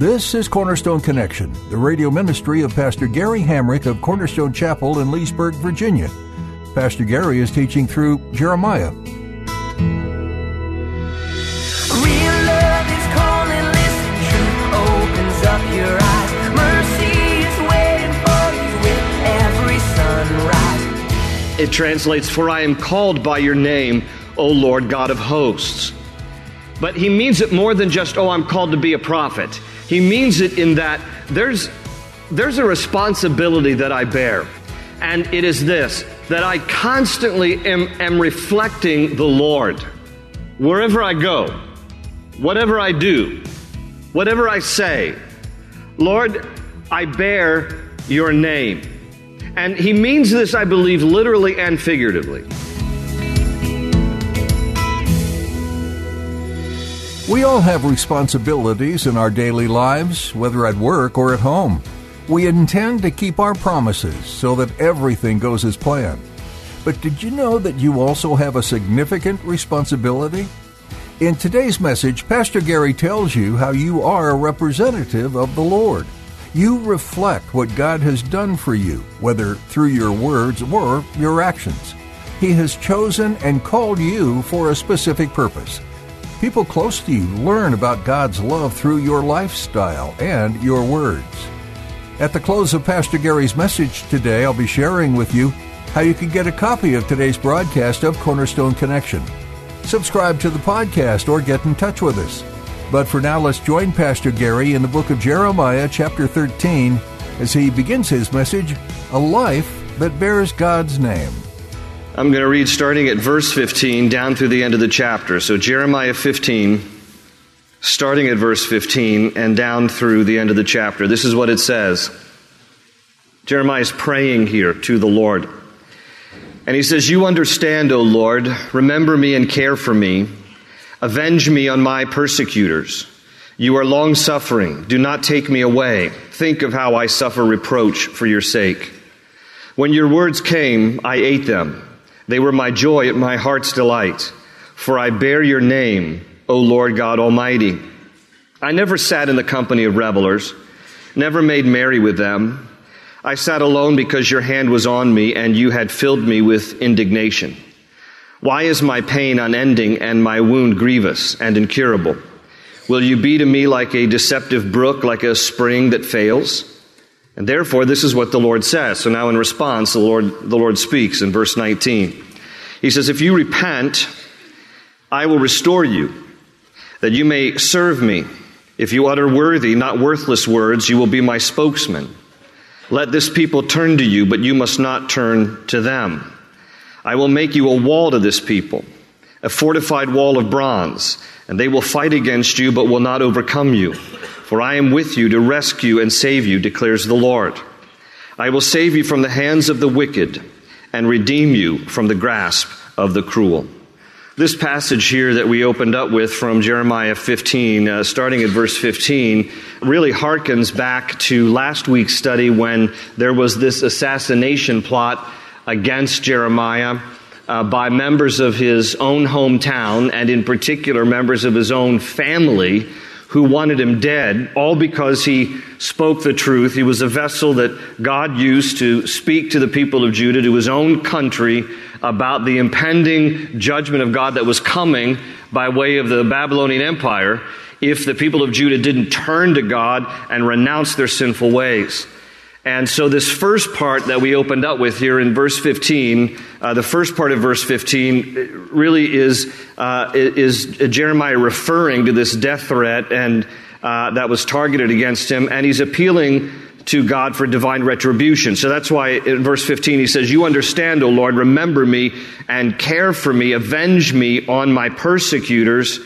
This is Cornerstone Connection, the radio ministry of Pastor Gary Hamrick of Cornerstone Chapel in Leesburg, Virginia. Pastor Gary is teaching through Jeremiah. Real love is calling, listen, truth opens up your eyes. Mercy is waiting for you with every sunrise. It translates, For I am called by your name, O Lord God of hosts. But he means it more than just, Oh, I'm called to be a prophet. He means it in that there's, there's a responsibility that I bear. And it is this that I constantly am, am reflecting the Lord. Wherever I go, whatever I do, whatever I say, Lord, I bear your name. And he means this, I believe, literally and figuratively. We all have responsibilities in our daily lives, whether at work or at home. We intend to keep our promises so that everything goes as planned. But did you know that you also have a significant responsibility? In today's message, Pastor Gary tells you how you are a representative of the Lord. You reflect what God has done for you, whether through your words or your actions. He has chosen and called you for a specific purpose. People close to you learn about God's love through your lifestyle and your words. At the close of Pastor Gary's message today, I'll be sharing with you how you can get a copy of today's broadcast of Cornerstone Connection. Subscribe to the podcast or get in touch with us. But for now, let's join Pastor Gary in the book of Jeremiah, chapter 13, as he begins his message A Life That Bears God's Name. I'm going to read starting at verse 15 down through the end of the chapter. So, Jeremiah 15, starting at verse 15 and down through the end of the chapter. This is what it says. Jeremiah is praying here to the Lord. And he says, You understand, O Lord, remember me and care for me. Avenge me on my persecutors. You are long suffering. Do not take me away. Think of how I suffer reproach for your sake. When your words came, I ate them. They were my joy at my heart's delight. For I bear your name, O Lord God Almighty. I never sat in the company of revelers, never made merry with them. I sat alone because your hand was on me and you had filled me with indignation. Why is my pain unending and my wound grievous and incurable? Will you be to me like a deceptive brook, like a spring that fails? And therefore, this is what the Lord says. So now in response, the Lord, the Lord speaks in verse 19. He says, If you repent, I will restore you, that you may serve me. If you utter worthy, not worthless words, you will be my spokesman. Let this people turn to you, but you must not turn to them. I will make you a wall to this people, a fortified wall of bronze, and they will fight against you, but will not overcome you. For I am with you to rescue and save you, declares the Lord. I will save you from the hands of the wicked and redeem you from the grasp of the cruel. This passage here that we opened up with from Jeremiah 15, uh, starting at verse 15, really harkens back to last week's study when there was this assassination plot against Jeremiah uh, by members of his own hometown, and in particular, members of his own family who wanted him dead, all because he spoke the truth. He was a vessel that God used to speak to the people of Judah, to his own country, about the impending judgment of God that was coming by way of the Babylonian Empire if the people of Judah didn't turn to God and renounce their sinful ways. And so, this first part that we opened up with here in verse 15, uh, the first part of verse 15 really is, uh, is Jeremiah referring to this death threat and uh, that was targeted against him, and he's appealing to God for divine retribution. So that's why in verse 15 he says, You understand, O Lord, remember me and care for me, avenge me on my persecutors.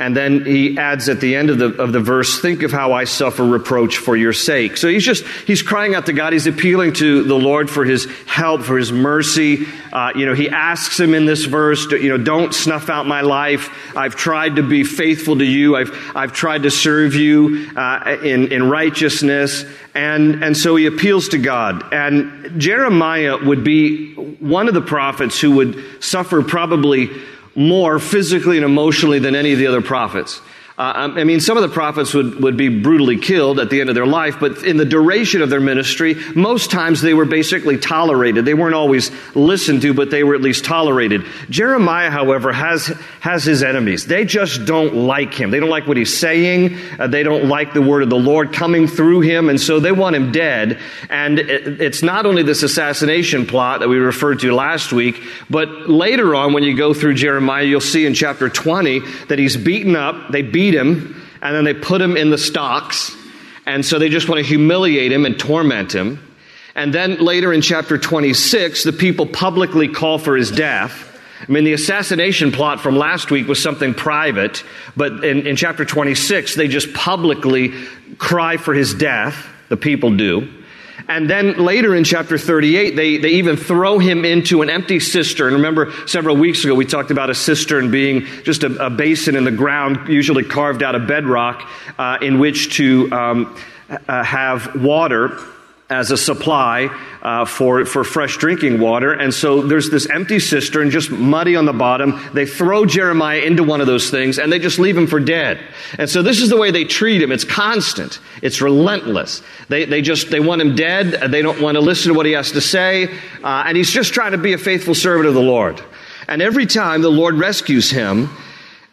And then he adds at the end of the, of the verse, think of how I suffer reproach for your sake. So he's just, he's crying out to God. He's appealing to the Lord for his help, for his mercy. Uh, you know, he asks him in this verse, you know, don't snuff out my life. I've tried to be faithful to you. I've, I've tried to serve you uh, in, in righteousness. And, and so he appeals to God. And Jeremiah would be one of the prophets who would suffer probably more physically and emotionally than any of the other prophets. Uh, um, I mean, some of the prophets would, would be brutally killed at the end of their life, but in the duration of their ministry, most times they were basically tolerated. They weren't always listened to, but they were at least tolerated. Jeremiah, however, has, has his enemies. They just don't like him. They don't like what he's saying. Uh, they don't like the word of the Lord coming through him, and so they want him dead. And it, it's not only this assassination plot that we referred to last week, but later on, when you go through Jeremiah, you'll see in chapter 20 that he's beaten up. They beat beat him, and then they put him in the stocks. And so they just want to humiliate him and torment him. And then later in chapter 26, the people publicly call for his death. I mean, the assassination plot from last week was something private, but in, in chapter 26, they just publicly cry for his death. The people do. And then later in chapter 38, they, they even throw him into an empty cistern. Remember, several weeks ago, we talked about a cistern being just a, a basin in the ground, usually carved out of bedrock, uh, in which to um, uh, have water as a supply uh, for, for fresh drinking water. And so there's this empty cistern, just muddy on the bottom. They throw Jeremiah into one of those things and they just leave him for dead. And so this is the way they treat him. It's constant. It's relentless. They, they just, they want him dead. They don't want to listen to what he has to say. Uh, and he's just trying to be a faithful servant of the Lord. And every time the Lord rescues him,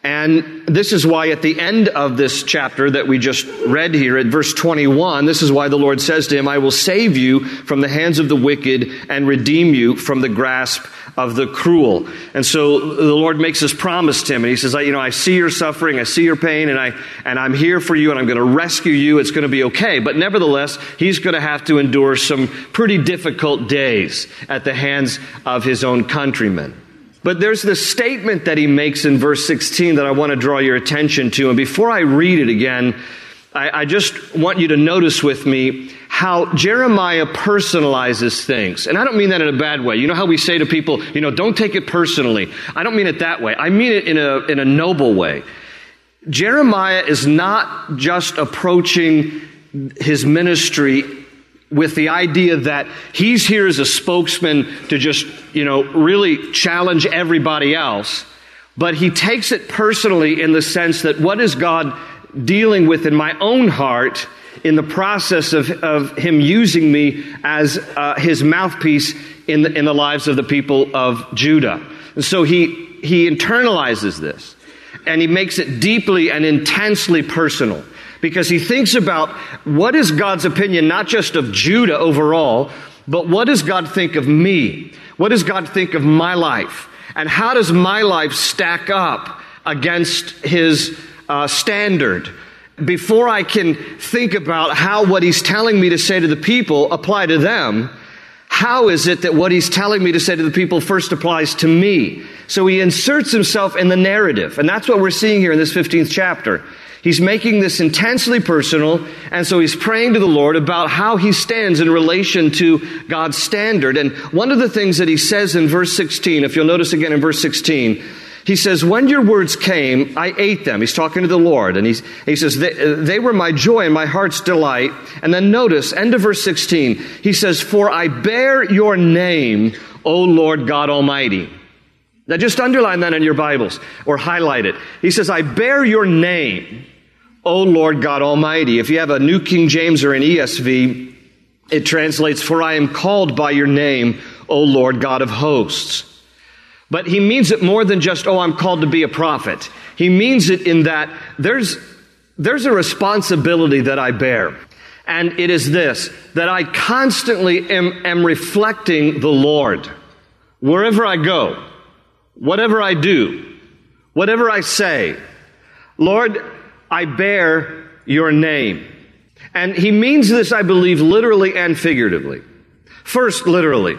and this is why at the end of this chapter that we just read here at verse 21, this is why the Lord says to him, I will save you from the hands of the wicked and redeem you from the grasp of the cruel. And so the Lord makes this promise to him. And he says, you know, I see your suffering, I see your pain, and, I, and I'm here for you, and I'm going to rescue you. It's going to be okay. But nevertheless, he's going to have to endure some pretty difficult days at the hands of his own countrymen. But there's this statement that he makes in verse 16 that I want to draw your attention to. And before I read it again, I, I just want you to notice with me how Jeremiah personalizes things. And I don't mean that in a bad way. You know how we say to people, you know, don't take it personally. I don't mean it that way. I mean it in a, in a noble way. Jeremiah is not just approaching his ministry with the idea that he's here as a spokesman to just, you know, really challenge everybody else. But he takes it personally in the sense that what is God dealing with in my own heart in the process of, of him using me as uh, his mouthpiece in the, in the lives of the people of Judah. And so he, he internalizes this and he makes it deeply and intensely personal because he thinks about what is God's opinion, not just of Judah overall, but what does God think of me? What does God think of my life? And how does my life stack up against his uh, standard? Before I can think about how what he's telling me to say to the people apply to them, how is it that what he's telling me to say to the people first applies to me? So he inserts himself in the narrative. And that's what we're seeing here in this 15th chapter. He's making this intensely personal, and so he's praying to the Lord about how he stands in relation to God's standard. And one of the things that he says in verse 16, if you'll notice again in verse 16, he says, When your words came, I ate them. He's talking to the Lord. And he's, he says, they, they were my joy and my heart's delight. And then notice, end of verse 16, he says, For I bear your name, O Lord God Almighty. Now just underline that in your Bibles or highlight it. He says, I bear your name. O Lord God Almighty. If you have a New King James or an ESV, it translates, For I am called by your name, O Lord God of hosts. But he means it more than just, oh, I'm called to be a prophet. He means it in that there's, there's a responsibility that I bear. And it is this, that I constantly am, am reflecting the Lord. Wherever I go, whatever I do, whatever I say. Lord, I bear your name. And he means this, I believe, literally and figuratively. First, literally.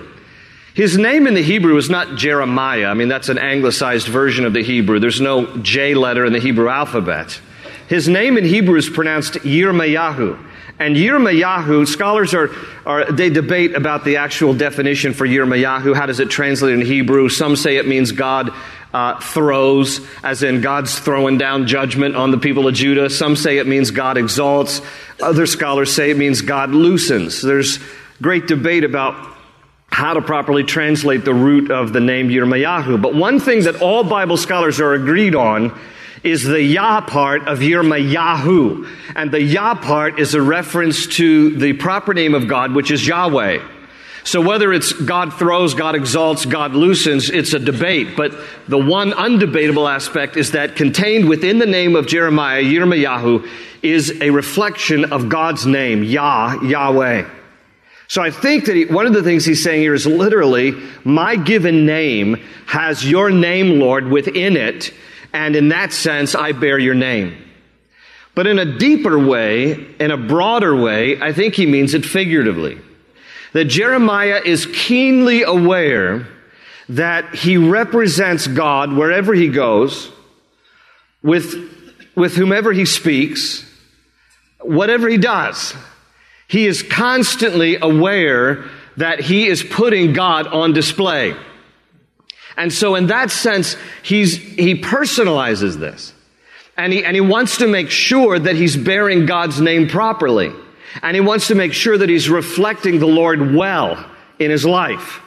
His name in the Hebrew is not Jeremiah. I mean, that's an anglicized version of the Hebrew. There's no J letter in the Hebrew alphabet. His name in Hebrew is pronounced Yirmayahu. And Yirmayahu, scholars are, are, they debate about the actual definition for Yirmayahu. How does it translate in Hebrew? Some say it means God uh, throws, as in God's throwing down judgment on the people of Judah. Some say it means God exalts. Other scholars say it means God loosens. There's great debate about how to properly translate the root of the name Yirmayahu. But one thing that all Bible scholars are agreed on is the Yah part of Yirmayahu. And the Yah part is a reference to the proper name of God, which is Yahweh. So whether it's God throws, God exalts, God loosens, it's a debate. But the one undebatable aspect is that contained within the name of Jeremiah, Yirmayahu, is a reflection of God's name, Yah, Yahweh. So I think that he, one of the things he's saying here is literally, my given name has your name, Lord, within it, and in that sense, I bear your name. But in a deeper way, in a broader way, I think he means it figuratively. That Jeremiah is keenly aware that he represents God wherever he goes, with, with whomever he speaks, whatever he does. He is constantly aware that he is putting God on display. And so in that sense, he's, he personalizes this. And he, and he wants to make sure that he's bearing God's name properly. And he wants to make sure that he's reflecting the Lord well in his life.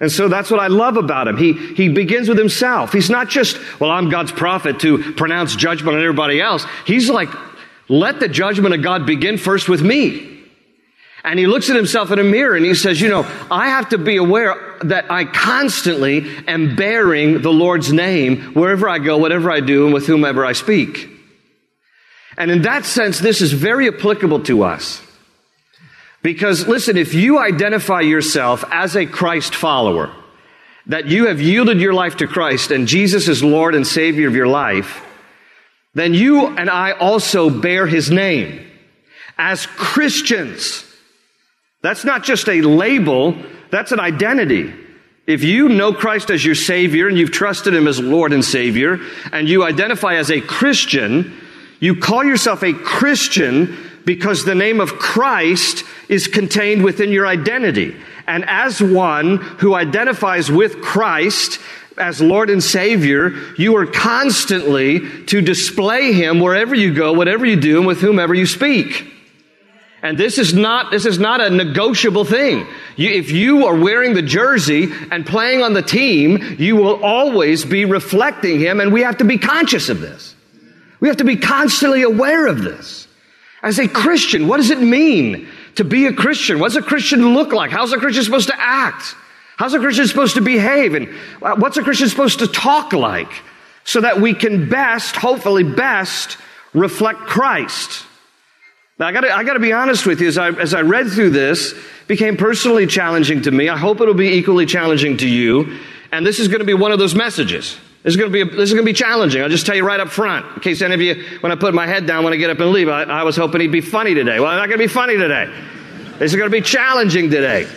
And so that's what I love about him. He, he begins with himself. He's not just, well, I'm God's prophet to pronounce judgment on everybody else. He's like, let the judgment of God begin first with me. And he looks at himself in a mirror and he says, You know, I have to be aware that I constantly am bearing the Lord's name wherever I go, whatever I do, and with whomever I speak. And in that sense, this is very applicable to us. Because listen, if you identify yourself as a Christ follower, that you have yielded your life to Christ and Jesus is Lord and Savior of your life, then you and I also bear his name. As Christians, that's not just a label, that's an identity. If you know Christ as your Savior and you've trusted Him as Lord and Savior, and you identify as a Christian, you call yourself a Christian because the name of Christ is contained within your identity. And as one who identifies with Christ as Lord and Savior, you are constantly to display Him wherever you go, whatever you do, and with whomever you speak. And this is not, this is not a negotiable thing. You, if you are wearing the jersey and playing on the team, you will always be reflecting him and we have to be conscious of this. We have to be constantly aware of this. As a Christian, what does it mean to be a Christian? What's a Christian look like? How's a Christian supposed to act? How's a Christian supposed to behave? And uh, what's a Christian supposed to talk like? So that we can best, hopefully best, reflect Christ. Now, I gotta, I gotta be honest with you, as I, as I read through this, became personally challenging to me. I hope it'll be equally challenging to you. And this is gonna be one of those messages. This is gonna be, this is gonna be challenging. I'll just tell you right up front, in case any of you, when I put my head down, when I get up and leave, I, I was hoping he'd be funny today. Well, I'm not gonna be funny today. This is gonna be challenging today.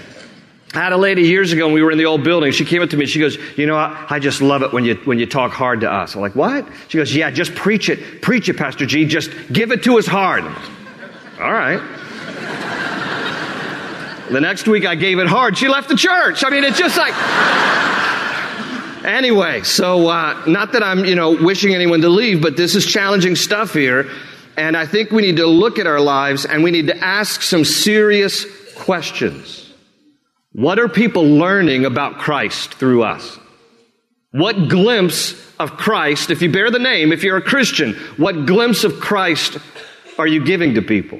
I had a lady years ago when we were in the old building. She came up to me. She goes, "You know, I, I, just love it when you when you talk hard to us." I'm like, "What?" She goes, "Yeah, just preach it, preach it, Pastor G. Just give it to us hard." All right. The next week I gave it hard. She left the church. I mean, it's just like. Anyway, so uh, not that I'm, you know, wishing anyone to leave, but this is challenging stuff here. And I think we need to look at our lives and we need to ask some serious questions. What are people learning about Christ through us? What glimpse of Christ, if you bear the name, if you're a Christian, what glimpse of Christ are you giving to people?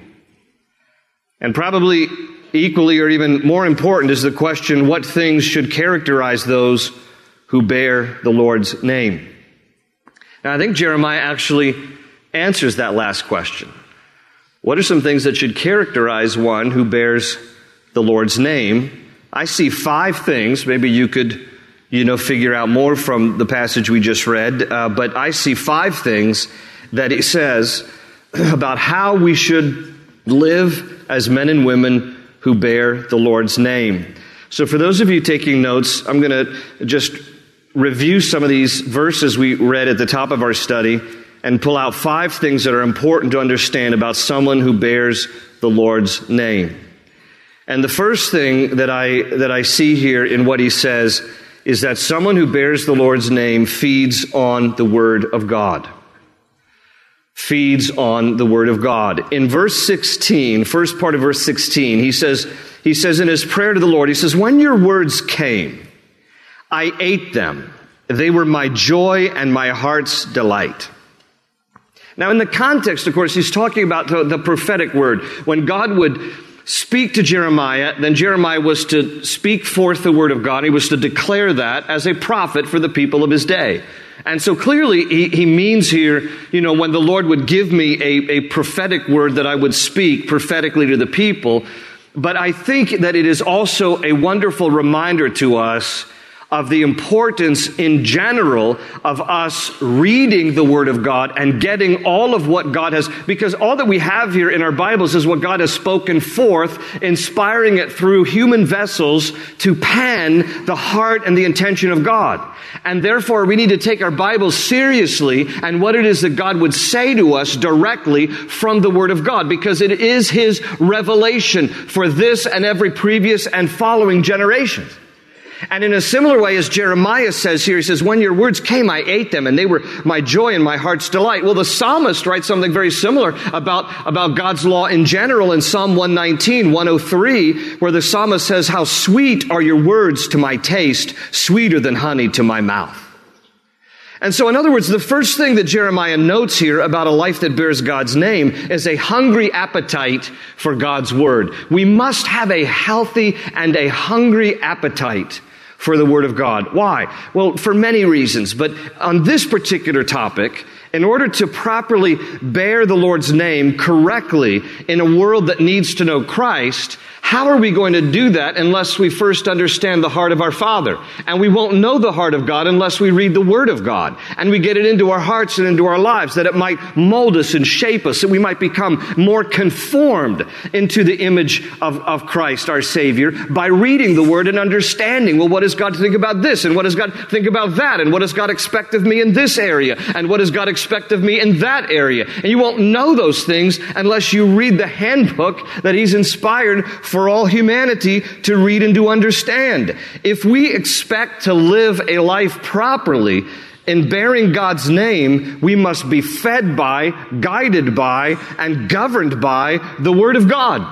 And probably equally or even more important is the question what things should characterize those who bear the Lord's name? Now, I think Jeremiah actually answers that last question. What are some things that should characterize one who bears the Lord's name? I see five things. Maybe you could, you know, figure out more from the passage we just read. Uh, but I see five things that it says about how we should live as men and women who bear the Lord's name. So, for those of you taking notes, I'm going to just review some of these verses we read at the top of our study and pull out five things that are important to understand about someone who bears the Lord's name. And the first thing that I, that I see here in what he says is that someone who bears the Lord's name feeds on the Word of God. Feeds on the Word of God. In verse 16, first part of verse 16, he says, he says in his prayer to the Lord, he says, When your words came, I ate them. They were my joy and my heart's delight. Now, in the context, of course, he's talking about the, the, prophetic word. When God would speak to Jeremiah, then Jeremiah was to speak forth the word of God. He was to declare that as a prophet for the people of his day. And so clearly, he, he means here, you know, when the Lord would give me a, a prophetic word that I would speak prophetically to the people. But I think that it is also a wonderful reminder to us of the importance in general of us reading the Word of God and getting all of what God has, because all that we have here in our Bibles is what God has spoken forth, inspiring it through human vessels to pen the heart and the intention of God. And therefore, we need to take our Bibles seriously and what it is that God would say to us directly from the Word of God, because it is His revelation for this and every previous and following generations. And in a similar way, as Jeremiah says here, he says, When your words came, I ate them, and they were my joy and my heart's delight. Well, the psalmist writes something very similar about, about God's law in general in Psalm 119, 103, where the psalmist says, How sweet are your words to my taste, sweeter than honey to my mouth. And so, in other words, the first thing that Jeremiah notes here about a life that bears God's name is a hungry appetite for God's word. We must have a healthy and a hungry appetite for the Word of God. Why? Well, for many reasons, but on this particular topic, in order to properly bear the Lord's name correctly in a world that needs to know Christ, how are we going to do that unless we first understand the heart of our Father? And we won't know the heart of God unless we read the Word of God and we get it into our hearts and into our lives that it might mold us and shape us, that we might become more conformed into the image of, of Christ, our Savior, by reading the Word and understanding, well, what does God think about this? And what does God think about that? And what does God expect of me in this area? And what does God expect of me in that area? And you won't know those things unless you read the handbook that He's inspired for all humanity to read and to understand. If we expect to live a life properly, in bearing God's name, we must be fed by, guided by, and governed by the Word of God.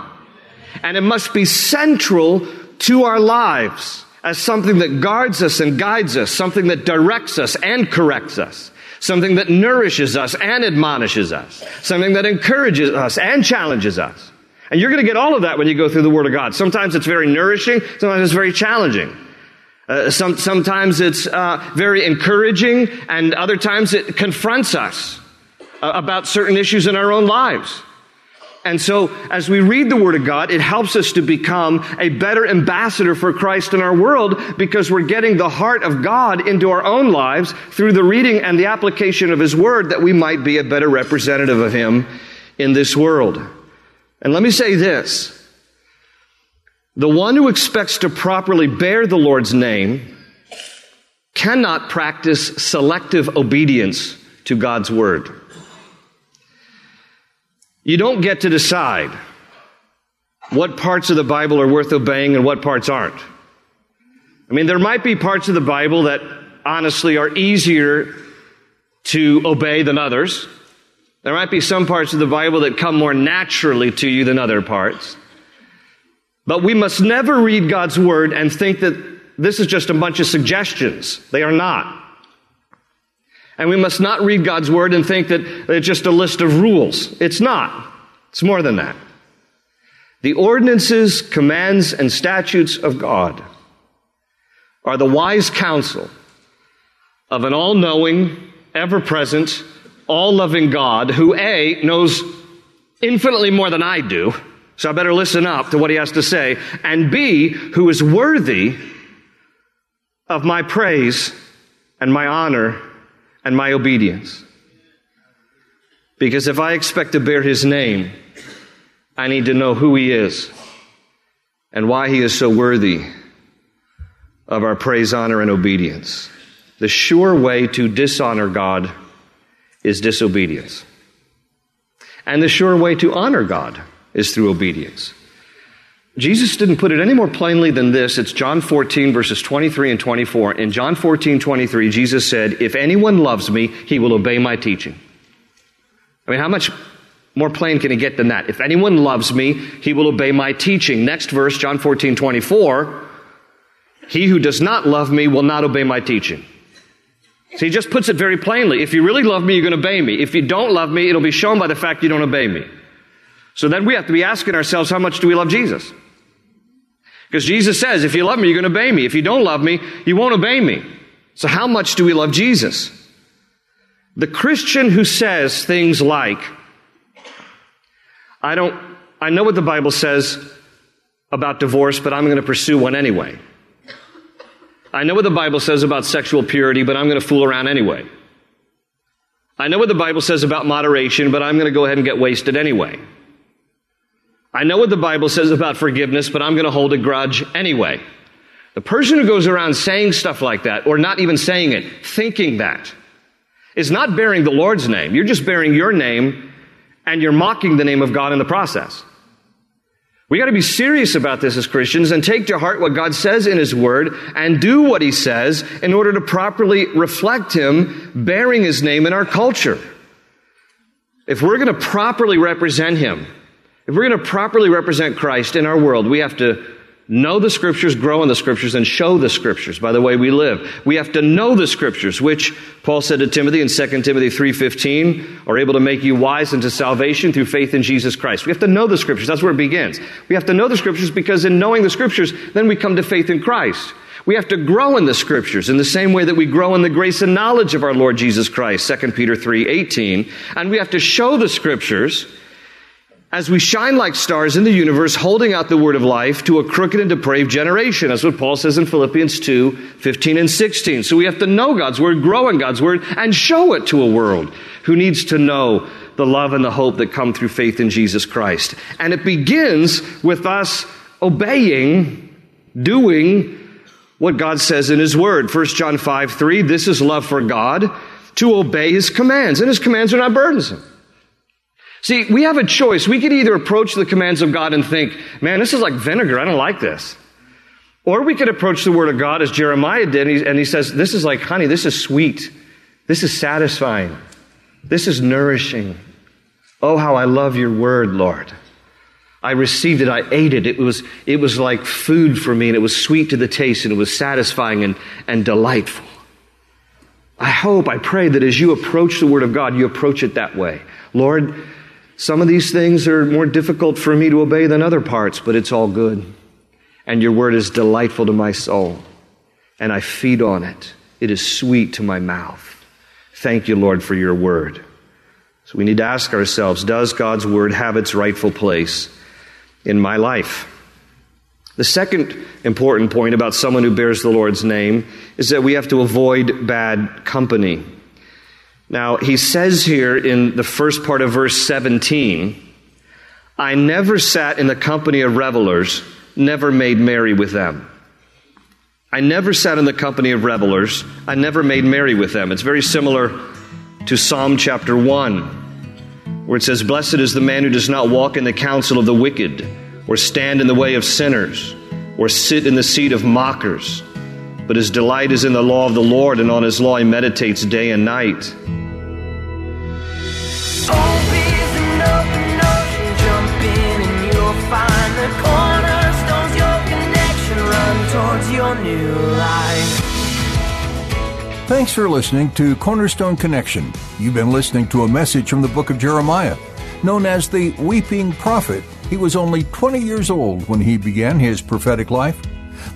And it must be central to our lives as something that guards us and guides us, something that directs us and corrects us, something that nourishes us and admonishes us, something that encourages us and challenges us. And you're going to get all of that when you go through the Word of God. Sometimes it's very nourishing, sometimes it's very challenging. Uh, some, sometimes it's uh, very encouraging, and other times it confronts us uh, about certain issues in our own lives. And so, as we read the Word of God, it helps us to become a better ambassador for Christ in our world because we're getting the heart of God into our own lives through the reading and the application of His Word that we might be a better representative of Him in this world. And let me say this the one who expects to properly bear the Lord's name cannot practice selective obedience to God's word. You don't get to decide what parts of the Bible are worth obeying and what parts aren't. I mean, there might be parts of the Bible that honestly are easier to obey than others. There might be some parts of the Bible that come more naturally to you than other parts. But we must never read God's Word and think that this is just a bunch of suggestions. They are not. And we must not read God's Word and think that it's just a list of rules. It's not. It's more than that. The ordinances, commands, and statutes of God are the wise counsel of an all knowing, ever present, all loving God who A, knows infinitely more than I do, so I better listen up to what he has to say, and B, who is worthy of my praise and my honor and my obedience. Because if I expect to bear his name, I need to know who he is and why he is so worthy of our praise, honor, and obedience. The sure way to dishonor God is disobedience. And the sure way to honor God is through obedience. Jesus didn't put it any more plainly than this. It's John 14, verses 23 and 24. In John 14, 23, Jesus said, If anyone loves me, he will obey my teaching. I mean, how much more plain can it get than that? If anyone loves me, he will obey my teaching. Next verse, John 14, 24. He who does not love me will not obey my teaching. So he just puts it very plainly. If you really love me, you're going to obey me. If you don't love me, it'll be shown by the fact you don't obey me. So then we have to be asking ourselves, how much do we love Jesus? Because Jesus says, if you love me, you're going to obey me. If you don't love me, you won't obey me. So how much do we love Jesus? The Christian who says things like, I don't, I know what the Bible says about divorce, but I'm going to pursue one anyway. I know what the Bible says about sexual purity, but I'm going to fool around anyway. I know what the Bible says about moderation, but I'm going to go ahead and get wasted anyway. I know what the Bible says about forgiveness, but I'm going to hold a grudge anyway. The person who goes around saying stuff like that, or not even saying it, thinking that, is not bearing the Lord's name. You're just bearing your name, and you're mocking the name of God in the process. We got to be serious about this as Christians and take to heart what God says in His Word and do what He says in order to properly reflect Him, bearing His name in our culture. If we're going to properly represent Him, if we're going to properly represent Christ in our world, we have to know the scriptures, grow in the scriptures, and show the scriptures by the way we live. We have to know the scriptures, which Paul said to Timothy in 2 Timothy 3.15, are able to make you wise unto salvation through faith in Jesus Christ. We have to know the scriptures. That's where it begins. We have to know the scriptures because in knowing the scriptures, then we come to faith in Christ. We have to grow in the scriptures in the same way that we grow in the grace and knowledge of our Lord Jesus Christ, 2 Peter 3.18. And we have to show the scriptures as we shine like stars in the universe, holding out the word of life to a crooked and depraved generation. That's what Paul says in Philippians 2, 15 and 16. So we have to know God's word, grow in God's word, and show it to a world who needs to know the love and the hope that come through faith in Jesus Christ. And it begins with us obeying, doing what God says in His Word. 1 John 5, 3, this is love for God, to obey His commands. And His commands are not burdensome. See, we have a choice. We could either approach the commands of God and think, man, this is like vinegar. I don't like this. Or we could approach the Word of God as Jeremiah did, and he, and he says, this is like honey. This is sweet. This is satisfying. This is nourishing. Oh, how I love your Word, Lord. I received it. I ate it. It was, it was like food for me, and it was sweet to the taste, and it was satisfying and, and delightful. I hope, I pray that as you approach the Word of God, you approach it that way. Lord, some of these things are more difficult for me to obey than other parts, but it's all good. And your word is delightful to my soul, and I feed on it. It is sweet to my mouth. Thank you, Lord, for your word. So we need to ask ourselves Does God's word have its rightful place in my life? The second important point about someone who bears the Lord's name is that we have to avoid bad company. Now, he says here in the first part of verse 17, I never sat in the company of revelers, never made merry with them. I never sat in the company of revelers, I never made merry with them. It's very similar to Psalm chapter 1, where it says, Blessed is the man who does not walk in the counsel of the wicked, or stand in the way of sinners, or sit in the seat of mockers. But his delight is in the law of the Lord, and on his law he meditates day and night. Thanks for listening to Cornerstone Connection. You've been listening to a message from the book of Jeremiah. Known as the Weeping Prophet, he was only 20 years old when he began his prophetic life.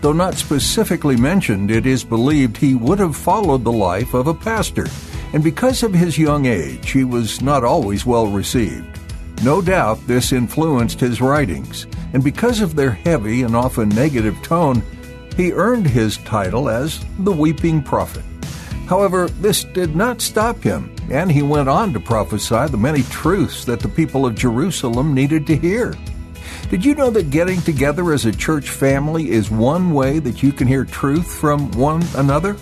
Though not specifically mentioned, it is believed he would have followed the life of a pastor, and because of his young age, he was not always well received. No doubt this influenced his writings, and because of their heavy and often negative tone, he earned his title as the Weeping Prophet. However, this did not stop him, and he went on to prophesy the many truths that the people of Jerusalem needed to hear. Did you know that getting together as a church family is one way that you can hear truth from one another?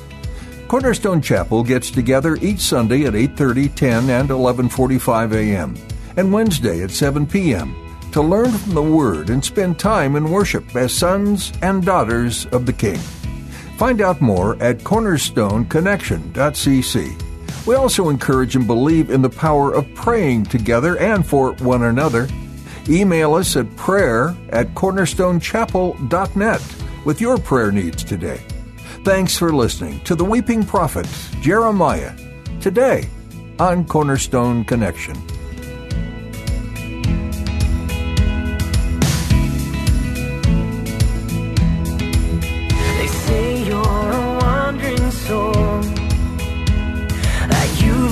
Cornerstone Chapel gets together each Sunday at 8:30, 10, and 11:45 a.m. and Wednesday at 7 p.m. to learn from the word and spend time in worship as sons and daughters of the King. Find out more at cornerstoneconnection.cc. We also encourage and believe in the power of praying together and for one another. Email us at prayer at cornerstonechapel.net with your prayer needs today. Thanks for listening to the Weeping Prophet, Jeremiah, today on Cornerstone Connection.